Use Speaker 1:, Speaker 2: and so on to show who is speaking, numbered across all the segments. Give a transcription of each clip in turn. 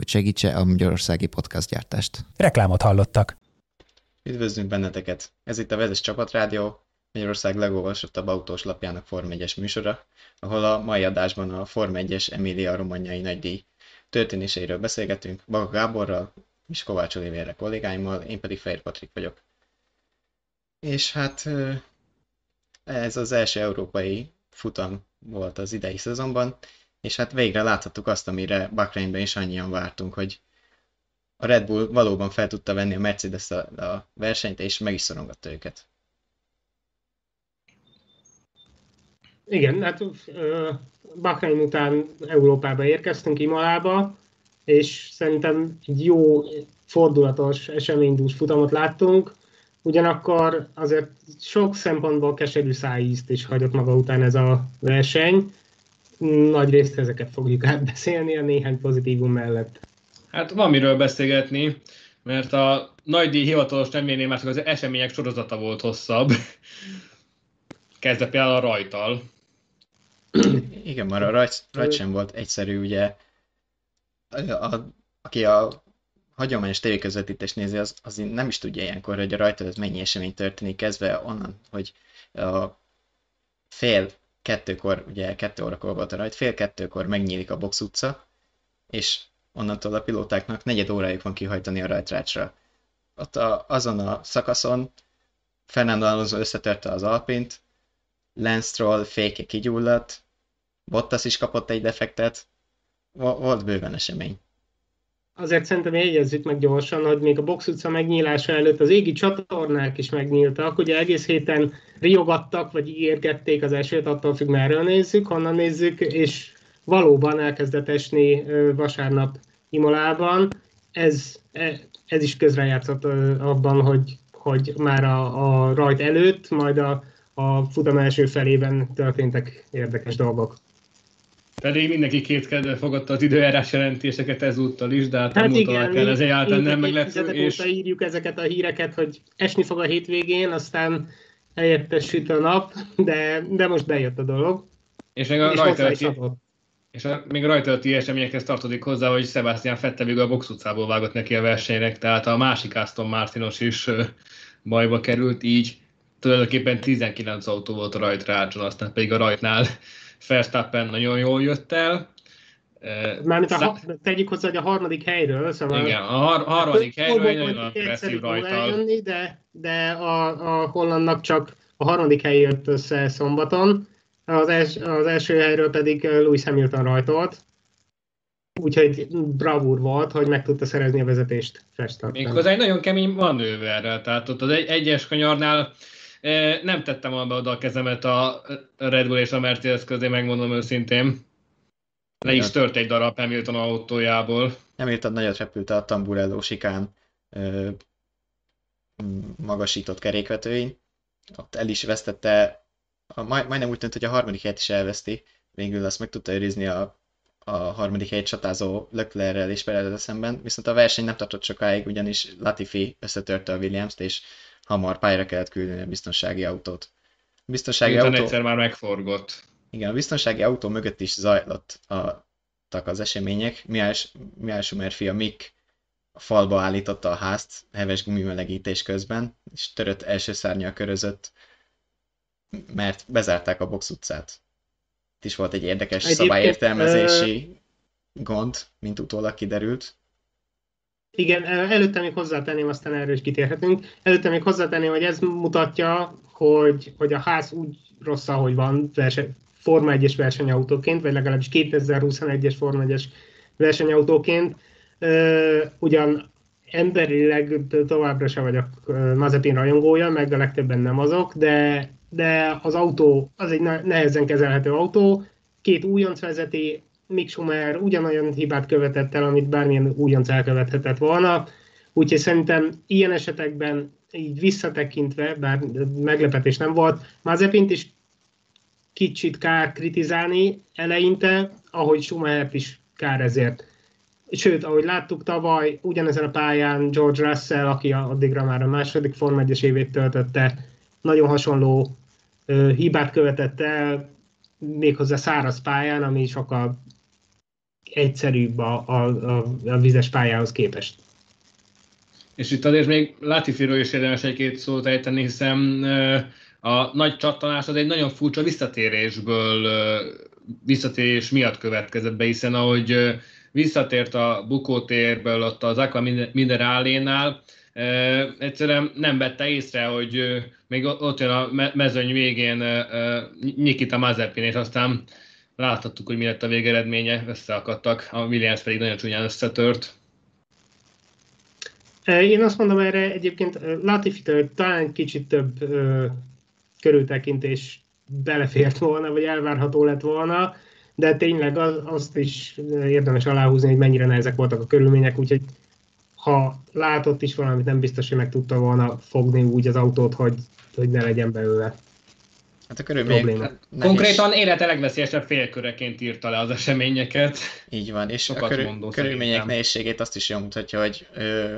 Speaker 1: hogy segítse a magyarországi podcastgyártást.
Speaker 2: Reklámot hallottak.
Speaker 3: Üdvözlünk benneteket! Ez itt a Vezes Csapatrádió, Magyarország legolvasottabb autós lapjának Form 1 műsora, ahol a mai adásban a Form 1-es Emilia Romanyai nagydíj történéseiről beszélgetünk, Baga Gáborral és Kovács Olivérre kollégáimmal, én pedig Fejr Patrik vagyok. És hát ez az első európai futam volt az idei szezonban, és hát végre láthattuk azt, amire Bakreinben is annyian vártunk, hogy a Red Bull valóban fel tudta venni a Mercedes a, a versenyt, és meg is szorongatta őket.
Speaker 4: Igen, hát Bahrein után Európába érkeztünk, Imolába, és szerintem egy jó, fordulatos, eseménydús futamot láttunk, ugyanakkor azért sok szempontból keserű szájízt is hagyott maga után ez a verseny. Nagy részt ezeket fogjuk átbeszélni a néhány pozitívum mellett.
Speaker 5: Hát van miről beszélgetni, mert a nagy díj hivatalos nem már csak az események sorozata volt hosszabb. Kezdve például a rajtal.
Speaker 3: Igen, már a rajt, rajt sem volt egyszerű, ugye. A, a, aki a hagyományos tévéközvetítést nézi, az, az nem is tudja ilyenkor, hogy a rajta az mennyi esemény történik, kezdve onnan, hogy a fél kettőkor, ugye kettő órakor volt a rajt, fél kettőkor megnyílik a box utca, és onnantól a pilótáknak negyed órájuk van kihajtani a rajtrácsra. Ott a, azon a szakaszon Fernando Alonso összetörte az Alpint, Lance Stroll féke kigyulladt, Bottas is kapott egy defektet, volt bőven esemény.
Speaker 4: Azért szerintem jegyezzük meg gyorsan, hogy még a box utca megnyílása előtt az égi csatornák is megnyíltak. Ugye egész héten riogattak, vagy ígérgették az esőt, attól függ, merről nézzük, honnan nézzük, és valóban elkezdett esni vasárnap Imolában. Ez, e, ez is közrejátszott abban, hogy, hogy már a, a rajt előtt, majd a, a futam első felében történtek érdekes dolgok.
Speaker 5: Pedig mindenki két kedve fogadta az időjárás jelentéseket ezúttal is, de hát, hát igen, kell, ez egyáltalán nem meglepő.
Speaker 4: És... írjuk ezeket a híreket, hogy esni fog a hétvégén, aztán helyettesít a nap, de, de most bejött a dolog.
Speaker 5: És meg a és rajta és a, még rajta a eseményekhez tartozik hozzá, hogy Sebastian Vettel végül a box utcából vágott neki a versenynek, tehát a másik Aston Martinos is bajba került, így tulajdonképpen 19 autó volt a rajtrácson, aztán pedig a rajtnál Verstappen nagyon jól jött el.
Speaker 4: Mármint a, tegyük hozzá, hogy a harmadik helyről,
Speaker 5: szóval... Igen, a har- harmadik helyről egy nagyon agresszív rajtal.
Speaker 4: De, de a, a hollandnak csak a harmadik hely jött össze szombaton, az, els, az első helyről pedig Lewis Hamilton rajtolt, úgyhogy bravúr volt, hogy meg tudta szerezni a vezetést
Speaker 5: Verstappen. Méghozzá egy nagyon kemény manőverrel, tehát ott az egy, egyes kanyarnál nem tettem volna oda a kezemet a Red Bull és a Mercedes közé, megmondom őszintén. Le is tört egy darab Hamilton autójából.
Speaker 3: Hamilton nagyot repült a Tamburello sikán magasított kerékvetőin. Ott el is vesztette a, majd, majdnem úgy tűnt, hogy a harmadik helyet is elveszti, végül azt meg tudta őrizni a, a harmadik helyet csatázó Leclerrel és perez szemben, viszont a verseny nem tartott sokáig, ugyanis Latifi összetörte a Williams-t, és hamar pályára kellett küldeni a biztonsági autót.
Speaker 5: A biztonsági Miután autó... egyszer már megforgott.
Speaker 3: Igen, a biztonsági autó mögött is zajlott a, az események. Mihály Schumer fia Mick a falba állította a házt heves gumimelegítés közben, és törött első szárnyal körözött mert bezárták a box utcát. Itt is volt egy érdekes Egyébként, szabályértelmezési uh, gond, mint utólag kiderült.
Speaker 4: Igen, előtte még hozzátenném, aztán erről is kitérhetünk. Előtte még hozzátenném, hogy ez mutatja, hogy, hogy a ház úgy rossz, ahogy van, verseny, Forma 1-es versenyautóként, vagy legalábbis 2021-es Forma 1-es versenyautóként. Ugyan emberileg továbbra sem vagyok Mazepin rajongója, meg a legtöbben nem azok, de de az autó az egy nehezen kezelhető autó, két újonc vezeti, Mick Schumer ugyanolyan hibát követett el, amit bármilyen újonc elkövethetett volna, Úgyhogy szerintem ilyen esetekben így visszatekintve, bár meglepetés nem volt, Mazepint is kicsit kár kritizálni eleinte, ahogy Schumachert is kár ezért. Sőt, ahogy láttuk tavaly, ugyanezen a pályán George Russell, aki addigra már a második Form 1 évét töltötte, nagyon hasonló ö, hibát követett el, méghozzá száraz pályán, ami sokkal egyszerűbb a, a, a, a vizes pályához képest.
Speaker 5: És itt azért még Latifiról is érdemes egy-két szót ejteni, hiszen a nagy csattanás az egy nagyon furcsa visszatérésből, visszatérés miatt következett be, hiszen ahogy visszatért a bukótérből ott az Aqua Mineralénál, egyszerűen nem vette észre, hogy még ott jön a mezőny végén Nikita Mazepin, és aztán láthattuk, hogy mi lett a végeredménye, összeakadtak, a Williams pedig nagyon csúnyán összetört.
Speaker 4: Én azt mondom erre egyébként Latifitől talán kicsit több ö, körültekintés belefért volna, vagy elvárható lett volna, de tényleg az, azt is érdemes aláhúzni, hogy mennyire nehezek voltak a körülmények, úgyhogy ha látott is valamit, nem biztos, hogy meg tudta volna fogni úgy az autót, hogy, hogy ne legyen belőle.
Speaker 3: Hát a körülmények... Hát,
Speaker 5: konkrétan élete legveszélyesebb félköreként írta le az eseményeket.
Speaker 3: Így van, és Sokat a körül, mondó, körülmények szerintem. nehézségét azt is jól mutatja, hogy ö,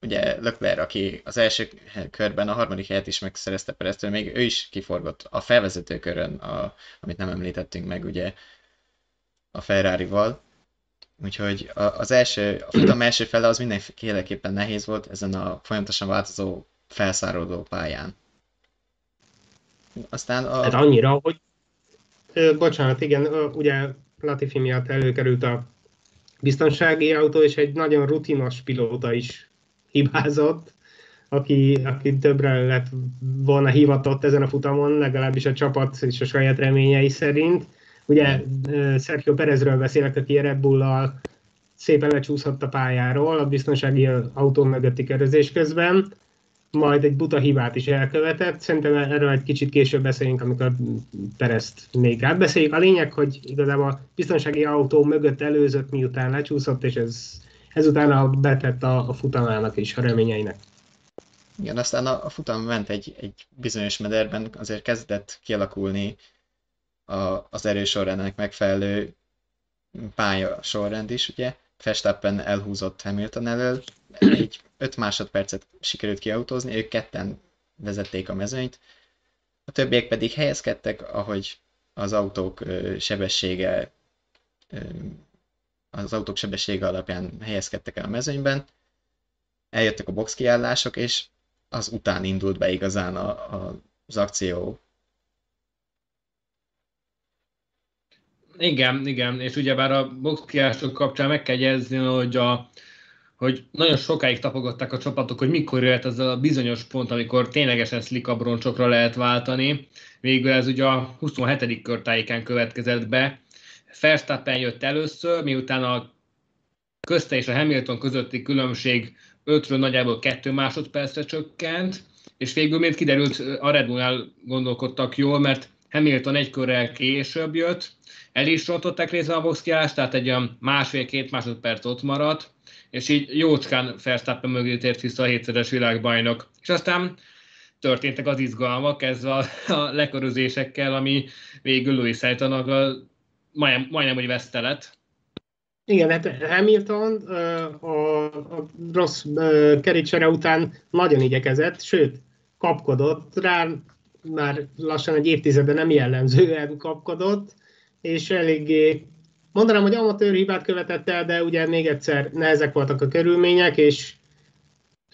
Speaker 3: ugye Leclerc, aki az első körben a harmadik helyet is megszerezte Pereztől, még ő is kiforgott a felvezető körön, a, amit nem említettünk meg ugye a Ferrari-val. Úgyhogy az első, a futam első fele az mindenféleképpen nehéz volt ezen a folyamatosan változó, felszárodó pályán.
Speaker 4: Aztán a... Hát annyira, hogy ö, bocsánat, igen, ö, ugye Latifi miatt előkerült a biztonsági autó, és egy nagyon rutinos pilóta is hibázott, aki, aki többre lett volna hivatott ezen a futamon, legalábbis a csapat és a saját reményei szerint. Ugye Sergio Perezről beszélek, aki Red Bull-al szépen lecsúszott a pályáról a biztonsági autó mögötti körözés közben, majd egy buta hibát is elkövetett. Szerintem erről egy kicsit később beszéljünk, amikor Perezt még átbeszéljük. A lényeg, hogy igazából a biztonsági autó mögött előzött, miután lecsúszott, és ez ezután betett a, a futamának és a reményeinek.
Speaker 3: Igen, aztán a, a futam ment egy, egy bizonyos mederben, azért kezdett kialakulni a, az erősorrendnek megfelelő pálya sorrend is, ugye. Verstappen elhúzott Hamilton elől, egy 5 másodpercet sikerült kiautózni, ők ketten vezették a mezőnyt, a többiek pedig helyezkedtek, ahogy az autók sebessége az autók sebessége alapján helyezkedtek el a mezőnyben, eljöttek a box kiállások, és az után indult be igazán a, a, az akció.
Speaker 5: Igen, igen, és ugyebár a box kiállások kapcsán meg kell jegyezni, hogy a, hogy nagyon sokáig tapogatták a csapatok, hogy mikor jött ez a bizonyos pont, amikor ténylegesen slick abroncsokra lehet váltani. Végül ez ugye a 27. körtájéken következett be, Verstappen jött először, miután a közte és a Hamilton közötti különbség 5-ről nagyjából 2 másodpercre csökkent, és végül még kiderült, a Red Bullnál gondolkodtak jól, mert Hamilton egy körrel később jött, el is rontották részben a boxkiást, tehát egy olyan másfél-két másodperc ott maradt, és így jócskán Verstappen mögé tért vissza a hétszeres világbajnok. És aztán történtek az izgalmak ezzel a, a lekörözésekkel, ami végül Louis Hamiltonnak majdnem, majdnem hogy vesztelet.
Speaker 4: Igen, hát Hamilton a, a rossz kerékcsere után nagyon igyekezett, sőt, kapkodott rá, már lassan egy évtizede nem jellemzően kapkodott, és eléggé, mondanám, hogy amatőr hibát követett el, de ugye még egyszer nehezek voltak a körülmények, és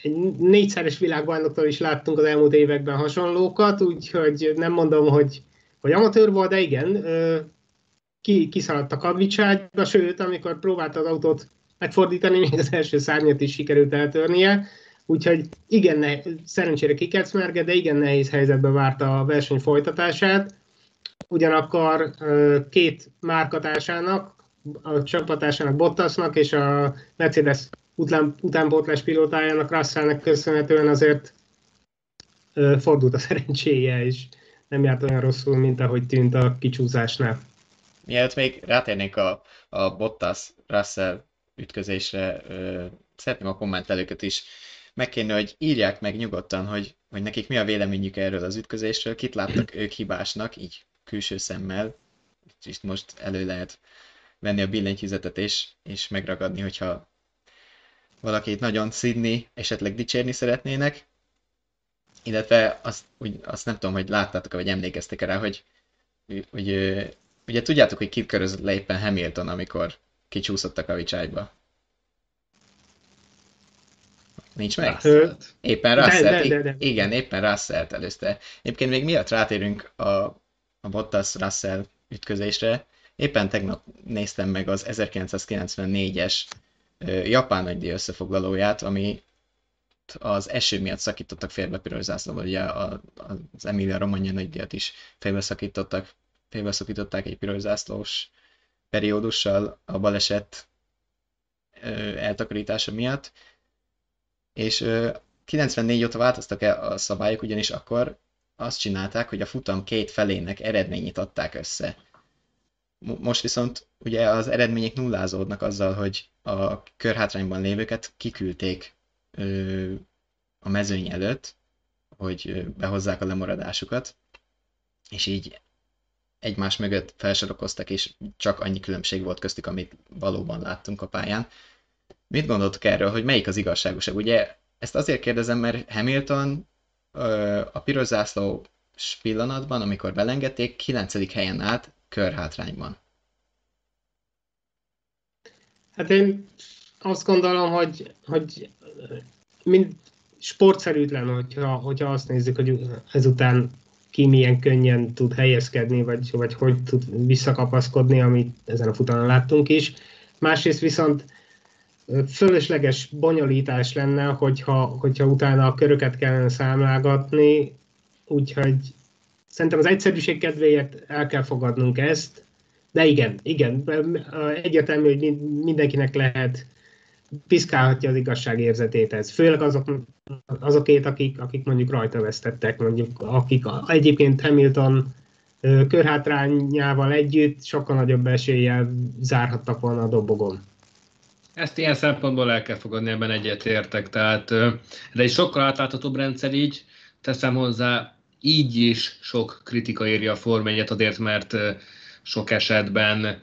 Speaker 4: egy négyszeres világbajnoktól is láttunk az elmúlt években hasonlókat, úgyhogy nem mondom, hogy, hogy amatőr volt, de igen, ki, kiszaladt a kavicságyba, sőt, amikor próbálta az autót megfordítani, még az első szárnyat is sikerült eltörnie, úgyhogy igen, ne, szerencsére kikecmerge, de igen nehéz helyzetbe várta a verseny folytatását. Ugyanakkor két márkatársának, a csapatásának Bottasnak és a Mercedes után, utánpótlás pilótájának Russellnek köszönhetően azért fordult a szerencséje, és nem járt olyan rosszul, mint ahogy tűnt a kicsúzásnál.
Speaker 3: Mielőtt még rátérnénk a, a Bottas-Russell ütközésre, ö, szeretném a kommentelőket is meg kéne, hogy írják meg nyugodtan, hogy, hogy nekik mi a véleményük erről az ütközésről, kit láttak ők hibásnak, így külső szemmel, és most elő lehet venni a billentyűzetet és, és megragadni, hogyha valakit nagyon szidni, esetleg dicsérni szeretnének, illetve azt, úgy, azt nem tudom, hogy láttátok vagy emlékeztek rá, hogy, hogy ugye tudjátok, hogy kit körözött le éppen Hamilton, amikor kicsúszott a kavicságyba. Nincs meg? Éppen Russell. De, de, de, de. Igen, éppen Russell előzte. Egyébként még miatt rátérünk a, a Bottas-Russell ütközésre. Éppen tegnap néztem meg az 1994-es japán nagydíj összefoglalóját, ami az eső miatt szakítottak félbe piros zászlóval, ugye az Emilia Romagna nagydíjat is félbeszakítottak, félbeszakították egy piros zászlós periódussal a baleset eltakarítása miatt, és 94 óta változtak el a szabályok, ugyanis akkor azt csinálták, hogy a futam két felének eredményét adták össze. Most viszont ugye az eredmények nullázódnak azzal, hogy a körhátrányban lévőket kiküldték ö, a mezőny előtt, hogy behozzák a lemaradásukat, és így egymás mögött felsorokoztak, és csak annyi különbség volt köztük, amit valóban láttunk a pályán. Mit gondoltok erről, hogy melyik az igazságosabb? Ugye ezt azért kérdezem, mert Hamilton a piros zászló pillanatban, amikor belengedték, 9. helyen állt körhátrányban.
Speaker 4: Hát én azt gondolom, hogy, hogy mind sportszerűtlen, hogyha, hogyha azt nézzük, hogy ezután ki milyen könnyen tud helyezkedni, vagy, vagy hogy tud visszakapaszkodni, amit ezen a futamon láttunk is. Másrészt viszont fölösleges bonyolítás lenne, hogyha, hogyha utána a köröket kellene számlágatni, úgyhogy szerintem az egyszerűség kedvéért el kell fogadnunk ezt, de igen, igen, egyetemű, hogy mindenkinek lehet, piszkálhatja az igazság érzetét ez. Főleg azok, azokét, akik, akik mondjuk rajta vesztettek, mondjuk akik egyébként Hamilton körhátrányával együtt sokkal nagyobb eséllyel zárhattak volna a dobogon.
Speaker 5: Ezt ilyen szempontból el kell fogadni, ebben egyetértek. Tehát, de egy sokkal átláthatóbb rendszer így, teszem hozzá, így is sok kritika érje a Form azért, mert sok esetben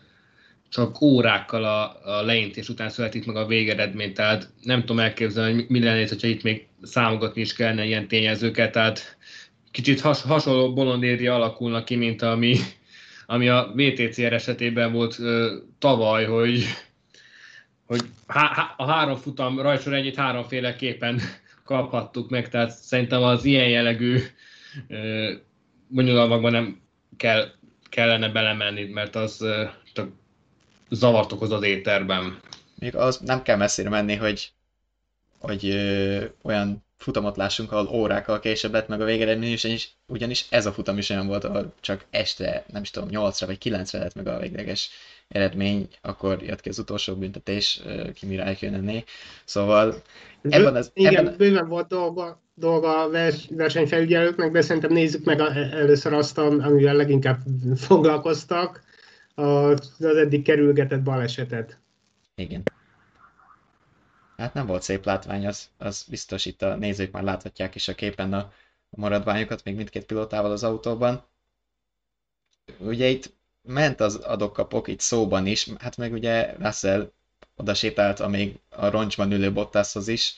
Speaker 5: csak órákkal a, a leintés után születik meg a végeredmény, tehát nem tudom elképzelni, hogy mi lenne, hogyha itt még számogatni is kellene ilyen tényezőket, tehát kicsit has, hasonló bolondéria alakulnak ki, mint ami, ami a VTCR esetében volt ö, tavaly, hogy hogy há- a három futam ennyit háromféleképpen kaphattuk meg, tehát szerintem az ilyen jellegű bonyolulmakban nem kell, kellene belemenni, mert az csak zavart okoz az éterben.
Speaker 3: Még az nem kell messzire menni, hogy, hogy ö, olyan futamot lássunk, ahol órákkal később lett meg a végeredmény, és ugyanis ez a futam is olyan volt, ahol csak este, nem is tudom, 8-ra vagy 9-re lett meg a végleges eredmény, akkor jött ki az utolsó büntetés Kimi Räikkönenné. Szóval
Speaker 4: ebben az... Igen, ebben... bőven volt dolga, dolga a vers, versenyfelügyelőknek, de szerintem nézzük meg a, először azt, amivel leginkább foglalkoztak, az eddig kerülgetett balesetet.
Speaker 3: Igen. Hát nem volt szép látvány, az, az biztos itt a nézők már láthatják is a képen a, a maradványokat, még mindkét pilótával az autóban. Ugye itt ment az adok-kapok itt szóban is, hát meg ugye Russell oda sétált a még a roncsban ülő Bottashoz is.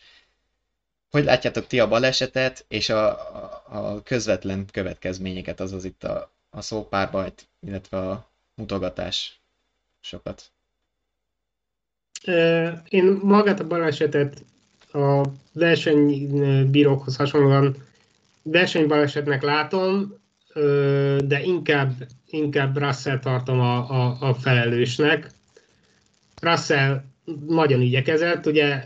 Speaker 3: Hogy látjátok ti a balesetet és a, a, a közvetlen következményeket, azaz itt a, a szópárbajt, illetve a mutogatás sokat?
Speaker 4: Én magát a balesetet a versenybírókhoz hasonlóan versenybalesetnek látom, de inkább, inkább Russell tartom a, a, a felelősnek. Russell nagyon igyekezett, ugye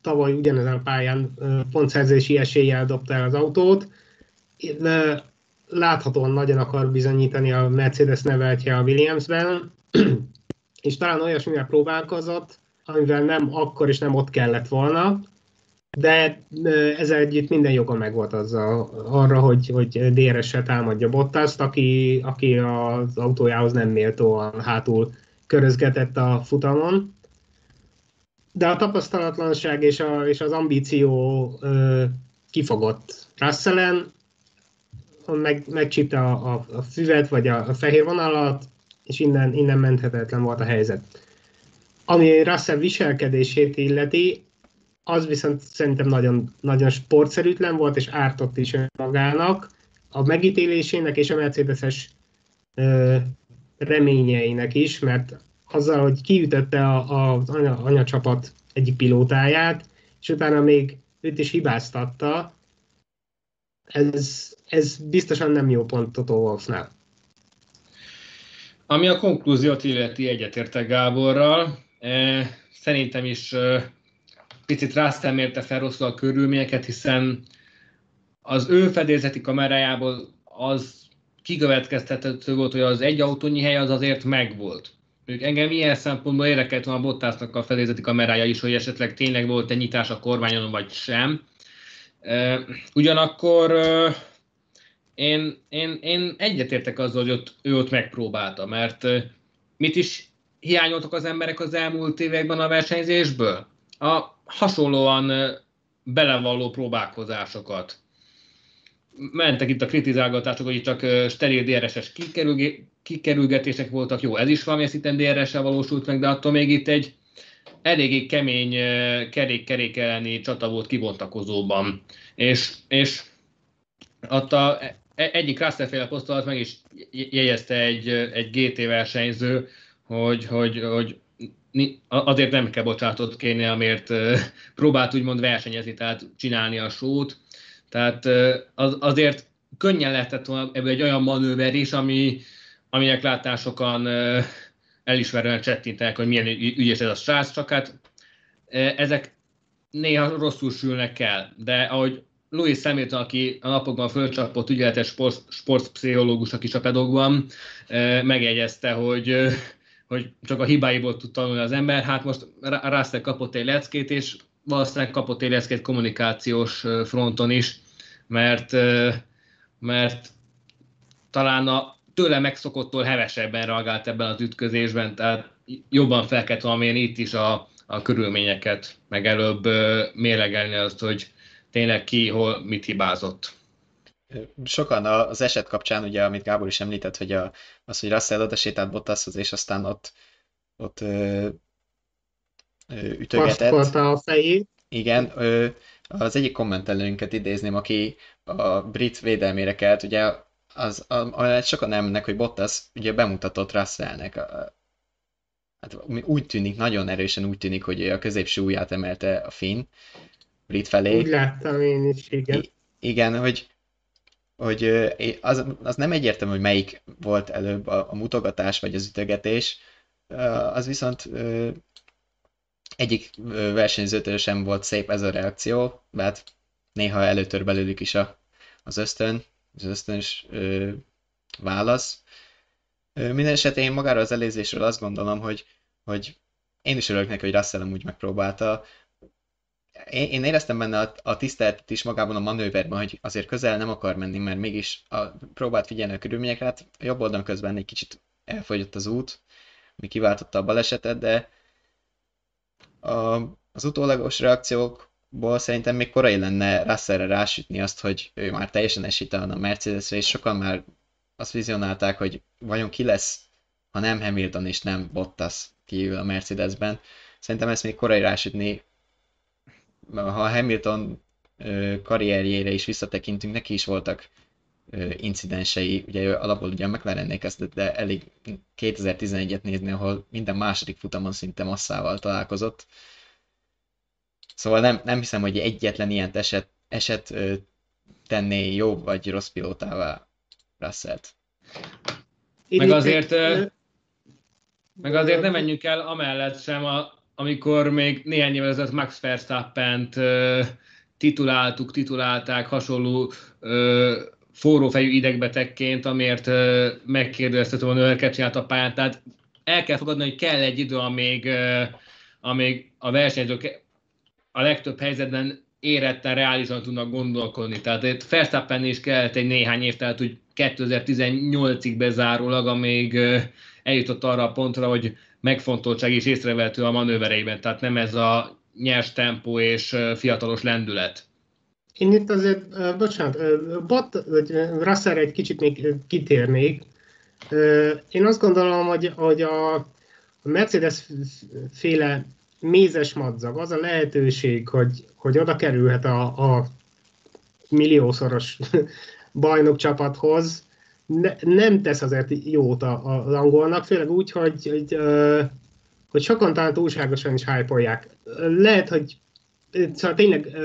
Speaker 4: tavaly ugyanezen a pályán pontszerzési eséllyel dobta el az autót, de láthatóan nagyon akar bizonyítani a Mercedes neveltje a Williamsben, és talán olyasmivel próbálkozott, amivel nem akkor is nem ott kellett volna, de ezzel együtt minden joga megvolt azzal, arra, hogy, hogy DRS-sel támadja Bottaszt, aki, aki az autójához nem méltóan hátul körözgetett a futamon. de a tapasztalatlanság és, a, és az ambíció ö, kifogott Russellen, meg, megcsípte a, a, a füvet, vagy a, a fehér vonalat, és innen, innen menthetetlen volt a helyzet. Ami Russell viselkedését illeti, az viszont szerintem nagyon, nagyon sportszerűtlen volt, és ártott is magának, a megítélésének és a Mercedes-es ö, reményeinek is, mert azzal, hogy kiütötte a, az anya, anyacsapat egyik pilótáját, és utána még őt is hibáztatta, ez, ez biztosan nem jó pont Toto Wolfnál.
Speaker 5: Ami a konklúziót illeti egyetértek Gáborral, szerintem is picit Russell mérte fel rosszul a körülményeket, hiszen az ő fedélzeti kamerájából az kikövetkeztethető volt, hogy az egy autónyi hely az azért megvolt. Mondjuk engem ilyen szempontból érdekelt volna a Bottasnak a fedélzeti kamerája is, hogy esetleg tényleg volt egy nyitás a kormányon, vagy sem. Ugyanakkor én, én, én egyetértek azzal, hogy ott, ő ott megpróbálta, mert mit is hiányoltak az emberek az elmúlt években a versenyzésből? A hasonlóan belevalló próbálkozásokat. Mentek itt a kritizálgatások, hogy csak steril DRS-es kikerülgetések voltak. Jó, ez is valamilyen szinten DRS-sel valósult meg, de attól még itt egy eléggé kemény kerék-kerék elleni csata volt kibontakozóban. És, és ott a, e, egyik Russell posztolat meg is jegyezte egy, egy GT versenyző, hogy, hogy, hogy azért nem kell bocsánatot kérni, amért próbált úgymond versenyezni, tehát csinálni a sót. Tehát az, azért könnyen lehetett volna ebből egy olyan manőver is, ami, aminek látán sokan elismerően csettintenek, hogy milyen ügyes ez a srác, csak hát ezek néha rosszul sülnek el, de ahogy Louis Hamilton, aki a napokban fölcsapott ügyeletes sport, sportpszichológus, a pedagógban, megjegyezte, hogy hogy csak a hibáiból tud tanulni az ember. Hát most Russell kapott egy leckét, és valószínűleg kapott egy leckét kommunikációs fronton is, mert, mert talán a tőle megszokottól hevesebben reagált ebben az ütközésben, tehát jobban fel kellett valamilyen itt is a, a körülményeket, meg előbb mélegelni azt, hogy tényleg ki, hol mit hibázott.
Speaker 3: Sokan az eset kapcsán, ugye, amit Gábor is említett, hogy a, az, hogy Russell oda sétált Bottashoz, és aztán ott, ott ö, ö, ütögetett.
Speaker 4: a fejét.
Speaker 3: Igen, ö, az egyik kommentelőnket idézném, aki a brit védelmére kelt, ugye az, a, sokan nem mennek, hogy Bottas ugye bemutatott Russellnek. A, hát úgy tűnik, nagyon erősen úgy tűnik, hogy a középső ujját emelte a finn brit felé.
Speaker 4: Úgy láttam én is, igen. I,
Speaker 3: igen, hogy hogy az, az nem egyértelmű, hogy melyik volt előbb a, a mutogatás vagy az ütögetés, az viszont egyik versenyzőtől sem volt szép ez a reakció, mert néha előtör belőlük is a, az ösztön, az ösztönös ö, válasz. Minden esetén én magára az elézésről azt gondolom, hogy, hogy én is örülök neki, hogy Russell úgy megpróbálta én, éreztem benne a, a tiszteletet is magában a manőverben, hogy azért közel nem akar menni, mert mégis a, próbált figyelni a körülményekre, hát a jobb oldalon közben egy kicsit elfogyott az út, mi kiváltotta a balesetet, de a, az utólagos reakciókból szerintem még korai lenne Russellre rásütni azt, hogy ő már teljesen esítelne a Mercedesre, és sokan már azt vizionálták, hogy vajon ki lesz, ha nem Hamilton és nem Bottas kiül a Mercedesben. Szerintem ezt még korai rásütni, ha a Hamilton karrierjére is visszatekintünk, neki is voltak incidensei, ugye ő alapból ugye a McLarennél kezdett, de elég 2011-et nézni, ahol minden második futamon szinte masszával találkozott. Szóval nem, nem hiszem, hogy egyetlen ilyen eset, eset tenné jó vagy rossz pilótává Russell-t.
Speaker 5: Meg azért, meg azért nem menjünk el amellett sem, a, amikor még néhány évvel ezelőtt Max Verstappen-t tituláltuk, titulálták hasonló ö, forrófejű idegbetegként, amiért megkérdeztetem a nőket csinált a pályán. Tehát el kell fogadni, hogy kell egy idő, amíg, amíg a versenyzők a legtöbb helyzetben éretten, reálisan tudnak gondolkodni. Tehát Verstappen is kellett egy néhány év, tehát úgy 2018-ig bezárólag, amíg eljutott arra a pontra, hogy megfontoltság is észrevehető a manővereiben, tehát nem ez a nyers tempó és fiatalos lendület.
Speaker 4: Én itt azért, bocsánat, Bot, vagy Russell egy kicsit még kitérnék. Én azt gondolom, hogy, hogy a Mercedes féle mézes madzag, az a lehetőség, hogy, hogy oda kerülhet a, a milliószoros bajnok csapathoz, ne, nem tesz azért jót az angolnak, főleg úgy, hogy, hogy, hogy sokan talán túlságosan is hype Lehet, hogy szóval tényleg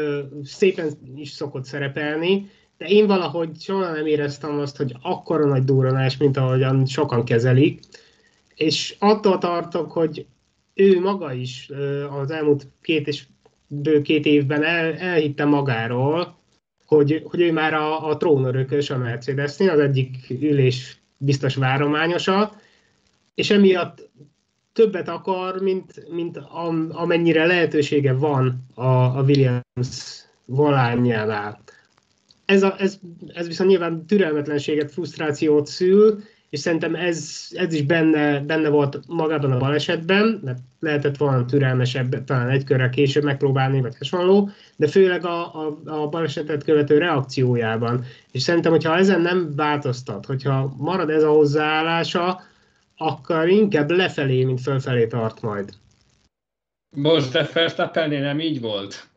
Speaker 4: szépen is szokott szerepelni, de én valahogy soha nem éreztem azt, hogy akkora nagy durranás, mint ahogyan sokan kezelik, és attól tartok, hogy ő maga is az elmúlt két és bő két évben el, elhitte magáról, hogy, hogy ő már a, a trónörökös a Mercedesnél, az egyik ülés biztos várományosa, és emiatt többet akar, mint, mint amennyire lehetősége van a, a Williams volánjánál. Ez, a, ez, ez viszont nyilván türelmetlenséget, frusztrációt szül, és szerintem ez, ez is benne, benne volt magában a balesetben, mert lehetett volna türelmesebb, talán egy körrel később megpróbálni, vagy hasonló, de főleg a, a, a balesetet követő reakciójában. És szerintem, hogyha ezen nem változtat, hogyha marad ez a hozzáállása, akkor inkább lefelé, mint fölfelé tart majd.
Speaker 5: Most, de Verstappennél nem így volt.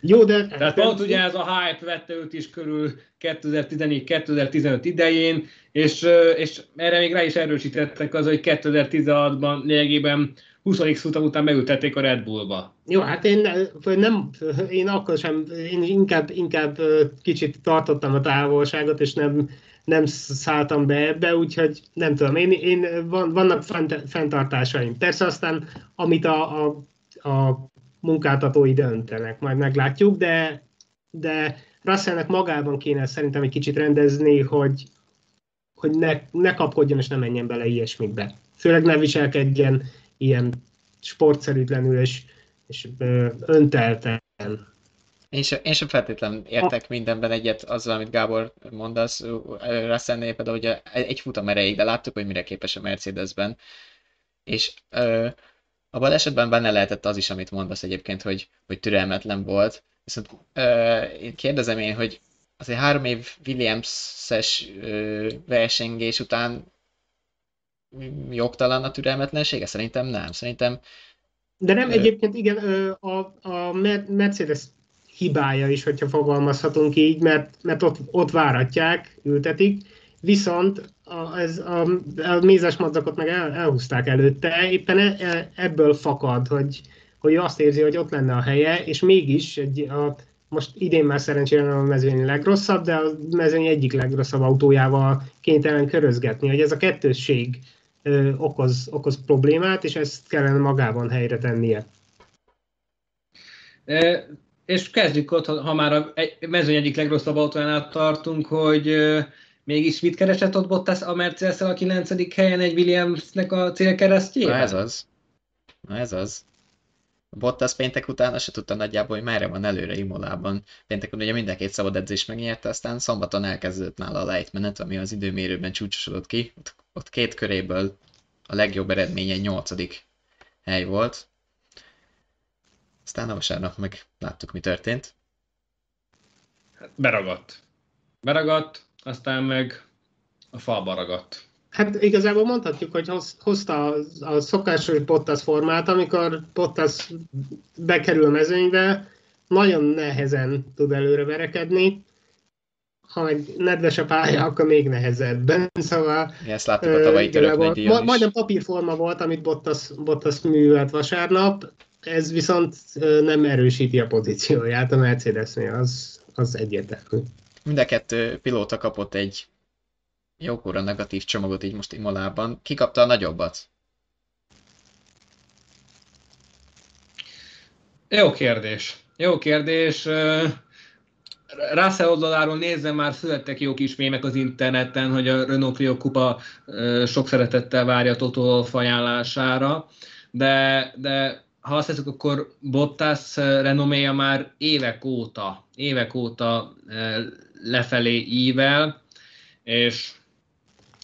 Speaker 4: Jó, de...
Speaker 5: Tehát pont ugye ez a hype vette őt is körül 2014-2015 idején, és, és erre még rá is erősítettek az, hogy 2016-ban lényegében 20 futam után beültették a Red Bullba.
Speaker 4: Jó, hát én nem, én akkor sem, én inkább, inkább kicsit tartottam a távolságot, és nem, nem szálltam be ebbe, úgyhogy nem tudom, én, én van, vannak fent, fenntartásaim. Persze aztán, amit a, a, a munkáltatói döntenek, majd meglátjuk, de, de Russellnek magában kéne szerintem egy kicsit rendezni, hogy, hogy ne, ne kapkodjon és ne menjen bele ilyesmikbe. Főleg ne viselkedjen ilyen sportszerűtlenül és, és öntelten.
Speaker 3: Én sem, én sem feltétlenül értek mindenben egyet azzal, amit Gábor mondasz. Russellnél például, hogy egy futam erejéig, de láttuk, hogy mire képes a Mercedesben. És ö, a balesetben benne lehetett az is, amit mondasz egyébként, hogy, hogy türelmetlen volt. Viszont ö, én kérdezem én, hogy azért három év Williams-es versengés után jogtalan a türelmetlensége? Szerintem nem. Szerintem...
Speaker 4: De nem, ö... egyébként igen, a, a Mercedes hibája is, hogyha fogalmazhatunk így, mert, mert ott, ott váratják, ültetik, viszont a, ez, a, a mézes madzakot meg el, elhúzták előtte, éppen e, e, ebből fakad, hogy, hogy azt érzi, hogy ott lenne a helye, és mégis egy, a, most idén már szerencsére nem a mezőny legrosszabb, de a mezőny egyik legrosszabb autójával kénytelen körözgetni, hogy ez a kettősség ö, okoz, okoz problémát, és ezt kellene magában helyre tennie.
Speaker 5: E, és kezdjük ott, ha már a mezőny egyik legrosszabb autójánál tartunk, hogy Mégis mit keresett ott Bottas a mercedes a 9. helyen egy Williamsnek a célkeresztjében?
Speaker 3: Na ez az. Na ez az. Bottas péntek után azt se tudta nagyjából, hogy merre van előre Imolában. Pénteken ugye mind a két szabad edzés megnyerte, aztán szombaton elkezdődött nála a lejtmenet, ami az időmérőben csúcsosodott ki. Ott, ott két köréből a legjobb eredménye egy nyolcadik hely volt. Aztán a vasárnap meg láttuk, mi történt.
Speaker 5: Beragadt. Beragadt, aztán meg a falba ragadt.
Speaker 4: Hát igazából mondhatjuk, hogy hozta a szokásos Bottas formát, amikor Bottas bekerül a mezőnybe, nagyon nehezen tud előre verekedni, ha meg nedves a pálya, akkor még nehezebben. Szóval,
Speaker 3: Igen, ezt láttuk a tavalyi török
Speaker 4: ma, Majdnem papírforma volt, amit Bottas, Bottas művelt vasárnap, ez viszont nem erősíti a pozícióját a Mercedesnél, az, az egyértelmű.
Speaker 3: Mind a kettő pilóta kapott egy jókora negatív csomagot így most Imolában. Ki kapta a nagyobbat?
Speaker 5: Jó kérdés. Jó kérdés. Russell oldaláról nézve már születtek jó kis mémek az interneten, hogy a Renault Clio kupa sok szeretettel várja Toto ajánlására, de, de ha azt teszük, akkor Bottas renoméja már évek óta, évek óta lefelé ível, és,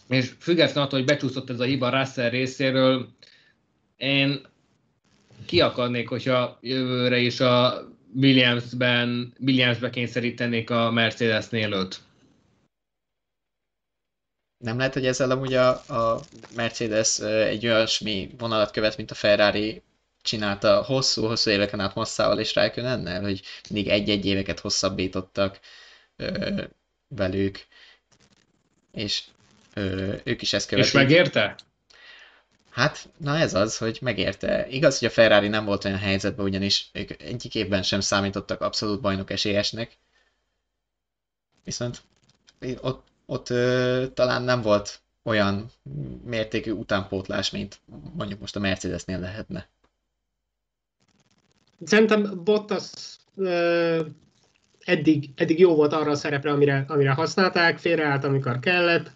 Speaker 5: és függetlenül attól, hogy becsúszott ez a hiba Russell részéről, én ki akarnék, hogyha jövőre is a Williamsben, Williamsbe kényszerítenék a Mercedesnél őt.
Speaker 3: Nem lehet, hogy ezzel amúgy a, a Mercedes egy olyasmi vonalat követ, mint a Ferrari csinálta hosszú-hosszú éveken át masszával és Raikkonennel, hogy mindig egy-egy éveket hosszabbítottak ö, velük, és ö, ők is ezt követik.
Speaker 5: És megérte?
Speaker 3: Hát, na ez az, hogy megérte. Igaz, hogy a Ferrari nem volt olyan helyzetben, ugyanis ők egyik évben sem számítottak abszolút bajnok esélyesnek. Viszont ott, ott ö, talán nem volt olyan mértékű utánpótlás, mint mondjuk most a Mercedesnél lehetne.
Speaker 4: Szerintem Bottas ö, eddig, eddig jó volt arra a szerepre, amire, amire használták, félreállt, amikor kellett.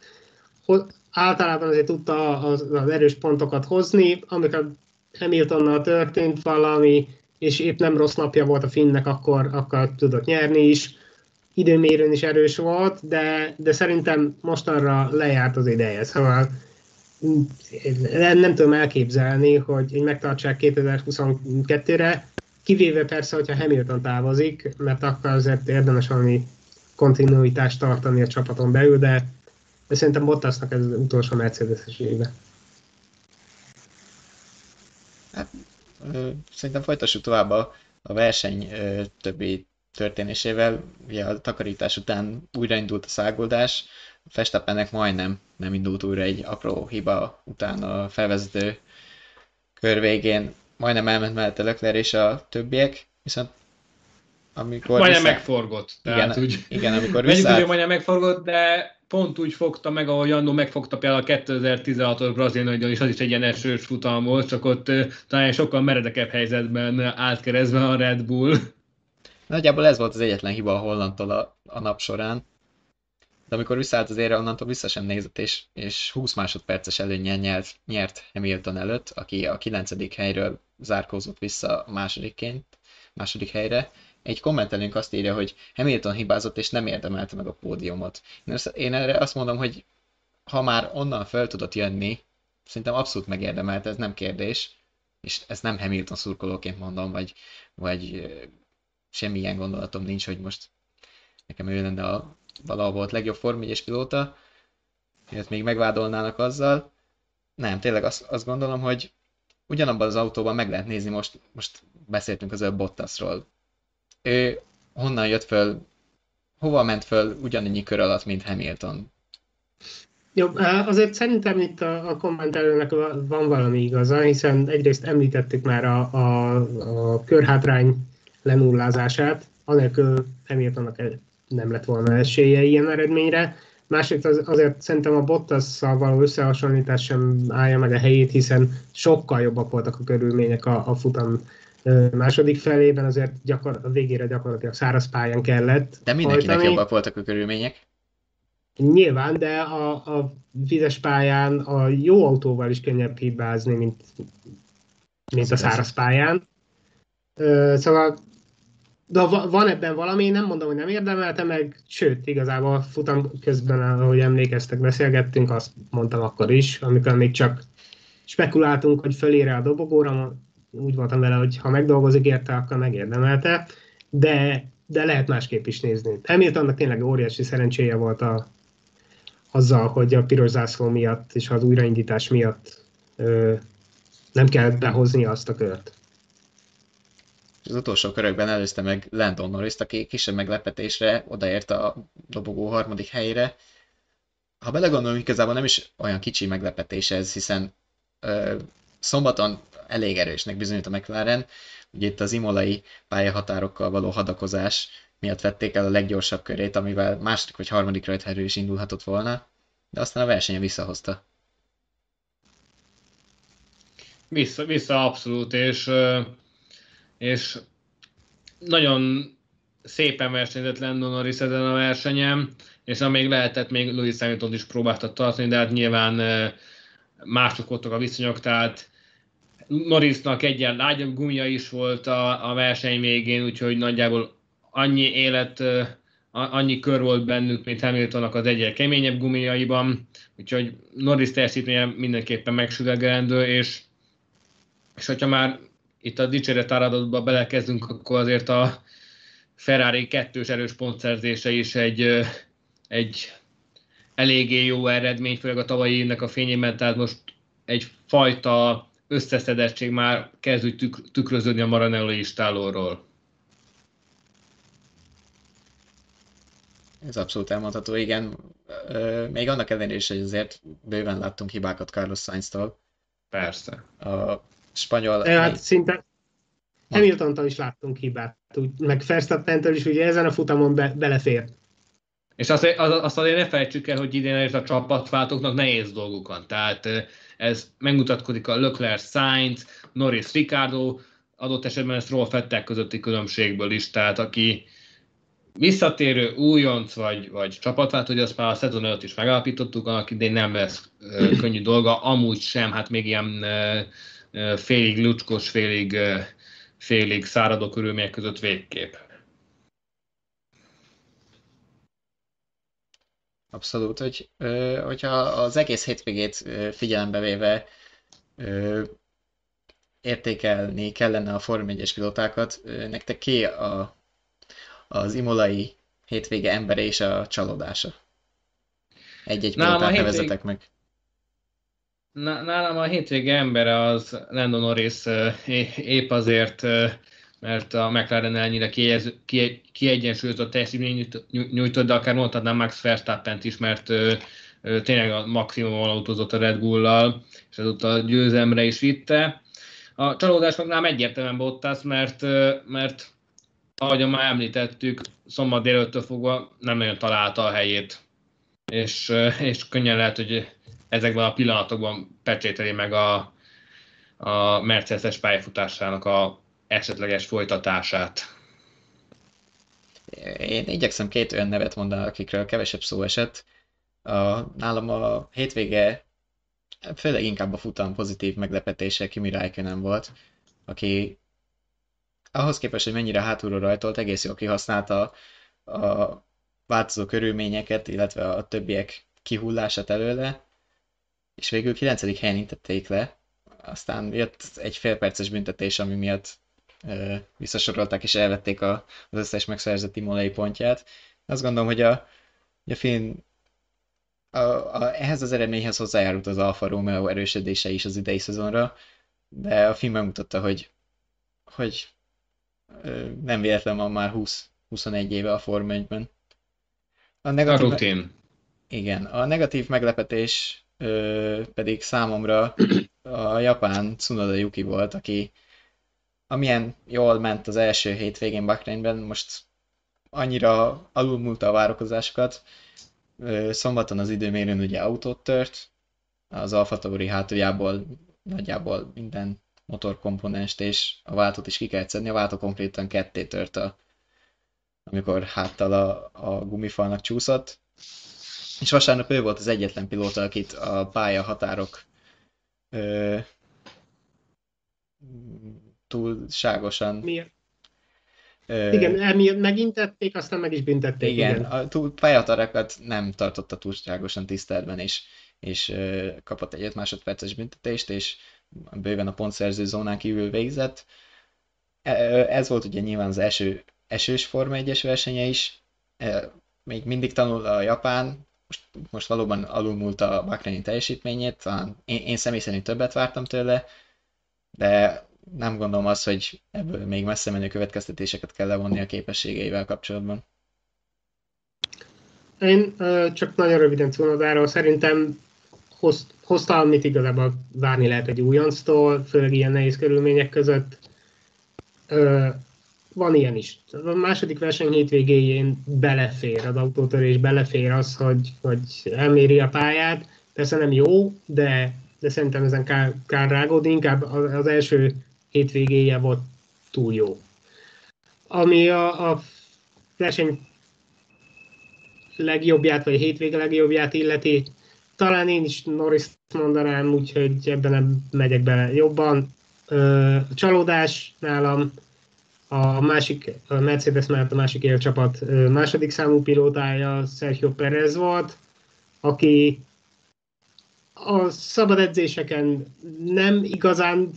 Speaker 4: Általában azért tudta az, az erős pontokat hozni, amikor Hamiltonnal történt valami, és épp nem rossz napja volt a Finnnek, akkor, akkor tudott nyerni is. Időmérőn is erős volt, de, de szerintem mostanra lejárt az ideje. Szóval nem, nem tudom elképzelni, hogy megtartsák 2022-re, Kivéve persze, hogyha Hamilton távozik, mert akkor azért érdemes valami kontinuitást tartani a csapaton belül, de, de szerintem Bottasnak ez az utolsó Mercedes-es éve.
Speaker 3: Hát, szerintem folytassuk tovább a, a verseny ö, többi történésével. Ugye a takarítás után újraindult a szágoldás, Festappennek majdnem nem indult újra egy apró hiba után a felvezető kör végén majdnem elment mellette Leclerc és a többiek, viszont amikor
Speaker 5: majdnem vissza... megforgott. Tehát
Speaker 3: igen,
Speaker 5: úgy,
Speaker 3: igen, amikor vissza...
Speaker 5: hogy majdnem megforgott, de pont úgy fogta meg, ahogy Andó megfogta például a 2016-os brazil nagyon is az is egy ilyen esős futam volt, csak ott talán sokkal meredekebb helyzetben állt keresztben a Red Bull.
Speaker 3: Nagyjából ez volt az egyetlen hiba a Hollandtól a, a nap során de amikor visszaállt az ére, onnantól vissza sem nézett, és, és 20 másodperces előnye nyert, nyert Hamilton előtt, aki a 9. helyről zárkózott vissza másodikként, második helyre. Egy kommentelőnk azt írja, hogy Hamilton hibázott, és nem érdemelte meg a pódiumot. Én, erre azt mondom, hogy ha már onnan fel tudott jönni, szerintem abszolút megérdemelte, ez nem kérdés, és ezt nem Hamilton szurkolóként mondom, vagy, vagy semmilyen gondolatom nincs, hogy most nekem ő lenne a valahol volt legjobb Form 1 pilóta, miért még megvádolnának azzal. Nem, tényleg azt, azt gondolom, hogy ugyanabban az autóban meg lehet nézni, most, most beszéltünk az Bottasról. Ő honnan jött föl, hova ment föl ugyanannyi kör alatt, mint Hamilton?
Speaker 4: Jó, azért szerintem itt a, a kommentelőnek van valami igaza, hiszen egyrészt említettük már a, a, a körhátrány lenullázását, anélkül Hamiltonnak nem lett volna esélye ilyen eredményre. Másrészt az, azért szerintem a bottas való összehasonlítás sem állja meg a helyét, hiszen sokkal jobbak voltak a körülmények a, a futam második felében, azért gyakor, a végére gyakorlatilag száraz pályán kellett.
Speaker 3: De mindenkinek hajtani. jobbak voltak a körülmények.
Speaker 4: Nyilván, de a, a vizes pályán a jó autóval is könnyebb hibázni, mint, mint a száraz pályán. Szóval de van ebben valami, nem mondom, hogy nem érdemelte meg, sőt, igazából futam közben, ahogy emlékeztek, beszélgettünk, azt mondtam akkor is, amikor még csak spekuláltunk, hogy fölére a dobogóra, úgy voltam vele, hogy ha megdolgozik érte, akkor megérdemelte, de, de lehet másképp is nézni. Hamiltonnak tényleg óriási szerencséje volt a, azzal, hogy a piros zászló miatt és az újraindítás miatt ö, nem kellett behozni azt a kört
Speaker 3: az utolsó körökben előzte meg Landon norris aki kisebb meglepetésre odaért a dobogó harmadik helyére. Ha belegondolunk, igazából nem is olyan kicsi meglepetés ez, hiszen ö, szombaton elég erősnek bizonyult a McLaren, ugye itt az imolai pályahatárokkal való hadakozás miatt vették el a leggyorsabb körét, amivel második vagy harmadik rajtherő is indulhatott volna, de aztán a versenyen visszahozta.
Speaker 5: Vissza, vissza abszolút, és és nagyon szépen versenyzett Lando Norris ezen a versenyen, és amíg lehetett, még Louis Hamilton is próbálta tartani, de hát nyilván mások voltak a viszonyok, tehát Norrisnak egyen lágyabb gumia is volt a, a verseny végén, úgyhogy nagyjából annyi élet, annyi kör volt bennük, mint Hamiltonnak az egyre keményebb gumiaiban, úgyhogy Norris teljesítménye mindenképpen megsüvegelendő, és És hogyha már itt a dicséret áradatba belekezdünk, akkor azért a Ferrari kettős erős pontszerzése is egy, egy eléggé jó eredmény, főleg a tavalyi évnek a fényében, tehát most egyfajta összeszedettség már kezd úgy tükröződni a Maranello istálóról.
Speaker 3: Ez abszolút elmondható, igen. Még annak ellenére is, hogy azért bőven láttunk hibákat Carlos Sainz-tól.
Speaker 5: Persze.
Speaker 3: A spanyol...
Speaker 4: De hát szinte hamilton is láttunk hibát, úgy, meg verstappen is ugye ezen a futamon be, belefér.
Speaker 5: És azt, azt azért ne felejtsük el, hogy idén a csapatváltóknak nehéz dolguk van. Tehát ez megmutatkozik a Leclerc, Sainz, Norris, Ricardo, adott esetben Stroll Fettek közötti különbségből is, tehát aki visszatérő újonc vagy, vagy csapatváltó, hogy azt már a szezon előtt is megállapítottuk, annak idén nem lesz könnyű dolga, amúgy sem, hát még ilyen félig lucskos, félig, félig száradó körülmények között végképp.
Speaker 3: Abszolút, hogy, hogyha az egész hétvégét figyelembe véve értékelni kellene a Form 1-es pilótákat, nektek ki a, az imolai hétvége embere és a csalódása? Egy-egy pilótát hétvég... nevezetek meg.
Speaker 5: Nálam a hétvége embere az Lando Norris épp azért mert a McLaren ennyire kiegyensúlyozott teljesítmény nyújtott, de akár mondhatnám Max verstappen is, mert tényleg a maximumon autózott a Red Bull-lal, és ezúttal győzelemre is vitte. A csalódás meg nem egyértelműen Bottas, mert, mert ahogy már említettük, szombat délőttől fogva nem nagyon találta a helyét, és, és könnyen lehet, hogy ezekben a pillanatokban pecsételi meg a, a Mercedes pályafutásának a esetleges folytatását?
Speaker 3: Én igyekszem két olyan nevet mondani, akikről kevesebb szó esett. A, nálam a hétvége főleg inkább a futam pozitív meglepetése Kimi Räikkönen volt, aki ahhoz képest, hogy mennyire hátulról rajtolt, egész jól kihasználta a változó körülményeket, illetve a többiek kihullását előle, és végül 9. helyen intették le, aztán jött egy félperces büntetés, ami miatt visszasorolták és elvették a, az összes megszerzett imolai pontját. Azt gondolom, hogy a, a film a, a, ehhez az eredményhez hozzájárult az Alfa Romeo erősödése is az idei szezonra, de a film megmutatta, hogy, hogy nem véletlen van már 20-21 éve a Forma 1-ben.
Speaker 5: A, negatív, a rutin.
Speaker 3: Igen, a negatív meglepetés ö, pedig számomra a japán Tsunoda Yuki volt, aki amilyen jól ment az első hétvégén Bakrényben, most annyira alulmúlta a várakozásokat. Szombaton az időmérőn ugye autót tört, az Alfa Tauri hátuljából nagyjából minden motorkomponenst és a váltót is ki kellett szedni. A váltó konkrétan ketté tört, a, amikor háttal a, a gumifalnak csúszott. És vasárnap ő volt az egyetlen pilóta, akit a pálya határok ö, túlságosan...
Speaker 4: Miért? Ö... Igen, emiatt megintették, aztán meg is büntették.
Speaker 3: Igen, igen. a túl, pályatarakat nem tartotta túlságosan tiszteletben, és, és ö, kapott egy 5 másodperces büntetést, és bőven a pontszerző zónán kívül végzett. Ez volt ugye nyilván az első esős Forma 1-es versenye is. Még mindig tanul a Japán, most, most valóban alulmúlt a Bahreini teljesítményét, talán én, én személy szerint többet vártam tőle, de nem gondolom azt, hogy ebből még messze menő következtetéseket kell levonni a képességeivel kapcsolatban.
Speaker 4: Én csak nagyon röviden Cunodáról szerintem hoz, hozta, amit igazából várni lehet egy újonctól, főleg ilyen nehéz körülmények között. Van ilyen is. A második verseny hétvégéjén belefér, az autótörés belefér az, hogy, hogy elméri a pályát. Persze nem jó, de, de szerintem ezen kár, kár rágódni, inkább az első hétvégéje volt túl jó. Ami a, a verseny legjobbját, vagy a hétvége legjobbját illeti, talán én is Norris mondanám, úgyhogy ebben nem megyek bele jobban. Ö, csalódás nálam a másik, a Mercedes mellett a másik élcsapat második számú pilótája Sergio Perez volt, aki a szabad edzéseken nem igazán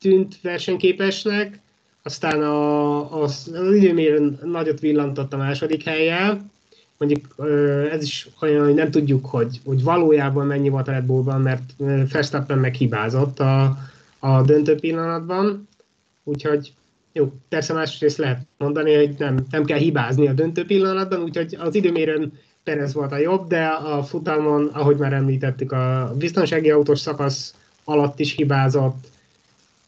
Speaker 4: tűnt versenyképesnek, aztán a, az, az időmérőn nagyot villantott a második helyjel, mondjuk ez is olyan, hogy nem tudjuk, hogy, hogy valójában mennyi volt a Red Bullban, mert Verstappen meghibázott a, a döntő pillanatban, úgyhogy jó, persze másrészt lehet mondani, hogy nem, nem kell hibázni a döntő pillanatban, úgyhogy az időmérőn Perez volt a jobb, de a futamon, ahogy már említettük, a biztonsági autós szakasz alatt is hibázott,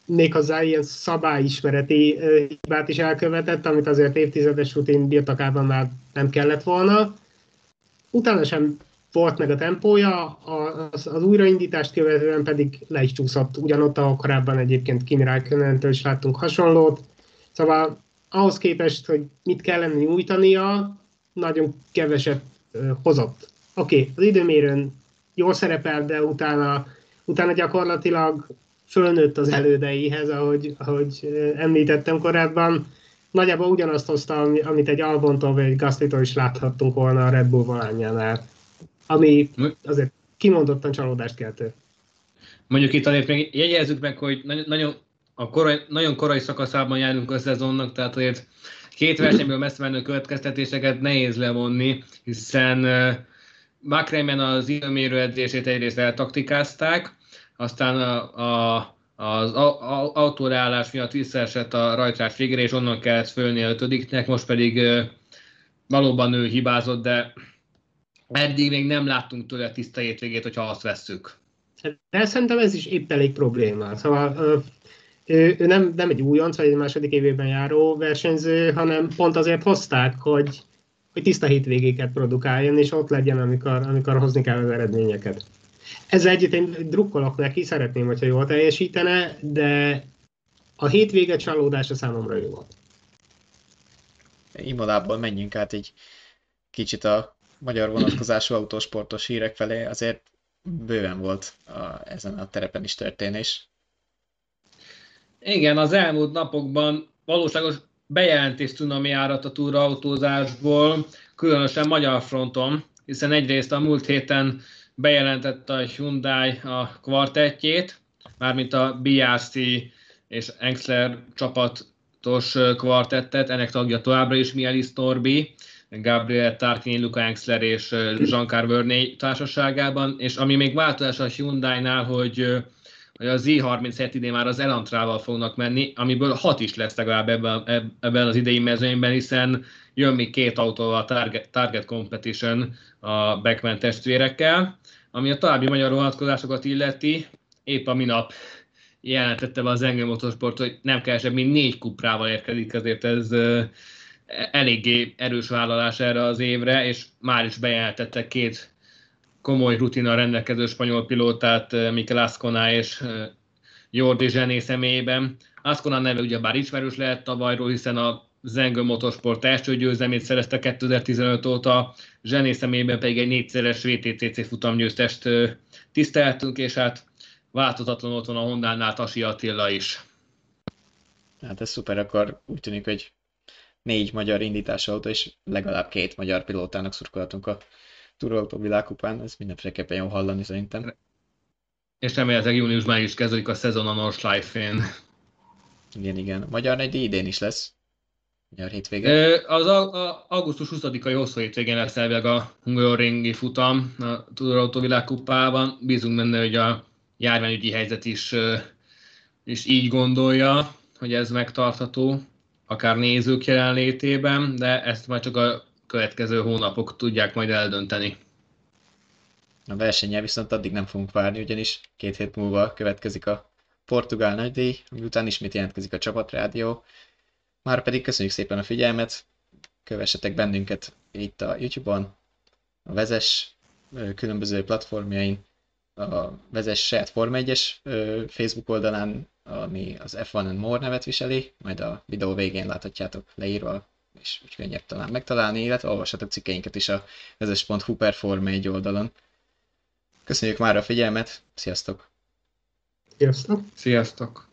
Speaker 4: méghozzá ilyen szabályismereti hibát is elkövetett, amit azért évtizedes rutin birtokában már nem kellett volna. Utána sem volt meg a tempója, az, az újraindítást követően pedig le is csúszott ugyanott, ahol korábban egyébként Kimi Räikkönentől is láttunk hasonlót. Szóval ahhoz képest, hogy mit kellene nyújtania, nagyon keveset hozott. Oké, okay, az időmérőn jól szerepel, de utána, utána gyakorlatilag fölnőtt az elődeihez, ahogy, ahogy említettem korábban. Nagyjából ugyanazt hozta, amit egy Albontól vagy egy Gasztitól is láthattunk volna a Red Bull volánjánál, ami azért kimondottan csalódást keltő.
Speaker 5: Mondjuk itt azért még jegyezzük meg, hogy nagyon, a korai, nagyon korai szakaszában járunk a szezonnak, tehát azért két versenyből messze menő következtetéseket nehéz levonni, hiszen McRaven az időmérő edzését egyrészt eltaktikázták, aztán a, a, az autóreállás miatt visszaesett a rajtrás végére, és onnan kellett fölni a ötödiknek, most pedig valóban ő hibázott, de eddig még nem láttunk tőle tiszta hétvégét, hogyha azt vesszük.
Speaker 4: De szerintem ez is épp elég probléma. Szóval ő, ő nem, nem egy újonc, vagy egy második évében járó versenyző, hanem pont azért hozták, hogy, hogy tiszta hétvégéket produkáljon, és ott legyen, amikor, amikor hozni kell az eredményeket. Ezzel együtt én drukkolok neki, szeretném, hogyha jól teljesítene, de a hétvége csalódása számomra jó volt.
Speaker 3: Imodából menjünk át egy kicsit a magyar vonatkozású autósportos hírek felé, azért bőven volt a, ezen a terepen is történés.
Speaker 5: Igen, az elmúlt napokban valóságos bejelentés cunami árat a túrautózásból, különösen magyar fronton, hiszen egyrészt a múlt héten bejelentette a Hyundai a kvartettjét, mármint a BRC és Engsler csapatos kvartettet, ennek tagja továbbra is Mielis Torbi, Gabriel Tarkin, Luca Engsler és Jean Carverné társaságában, és ami még változás a Hyundai-nál, hogy hogy az Z37 idén már az Elantrával fognak menni, amiből hat is lesz legalább ebben, ebben az idei mezőnyben, hiszen jön még két autóval a Target, Target Competition a Beckman testvérekkel, ami a további magyar vonatkozásokat illeti, épp a minap jelentette be az Engel Motorsport, hogy nem kevesebb, mint négy kuprával érkezik, azért ez eléggé erős vállalás erre az évre, és már is bejelentette két komoly rutina rendelkező spanyol pilótát, eh, Mikel Ascona és eh, Jordi Zsené személyében. Ascona neve ugyebár ismerős lehet tavalyról, hiszen a Zengő Motorsport első győzelmét szerezte 2015 óta, Zsené személyében pedig egy négyszeres VTCC futamgyőztest eh, tiszteltünk, és hát változatlan ott van a Honda-nál Tasi Attila is.
Speaker 3: Hát ez szuper, akkor úgy tűnik, hogy négy magyar indítás autó, és legalább két magyar pilótának szurkolhatunk a Turautó világkupán, ez mindenféleképpen jó hallani szerintem.
Speaker 5: És remélhetőleg júniusban is kezdődik a szezon a Nordschleife-én.
Speaker 3: Igen, igen. Magyar egy idén is lesz. Magyar hétvége.
Speaker 5: Az a, a, augusztus 20-ai hosszú hétvégén lesz elvileg a Hungaroringi futam a Turautó világkupában. Bízunk benne, hogy a járványügyi helyzet is, is így gondolja, hogy ez megtartható, akár nézők jelenlétében, de ezt majd csak a következő hónapok tudják majd eldönteni.
Speaker 3: A versenye viszont addig nem fogunk várni, ugyanis két hét múlva következik a Portugál nagydíj, után ismét jelentkezik a csapatrádió. Már pedig köszönjük szépen a figyelmet, kövessetek bennünket itt a YouTube-on, a Vezes különböző platformjain, a Vezes saját Forma 1-es Facebook oldalán, ami az F1 and More nevet viseli, majd a videó végén láthatjátok leírva és úgy könnyebb talán megtalálni, illetve olvashatok cikkeinket is a vezes.hu per Forma 1 oldalon. Köszönjük már a figyelmet, sziasztok!
Speaker 4: Sziasztok!
Speaker 5: Sziasztok!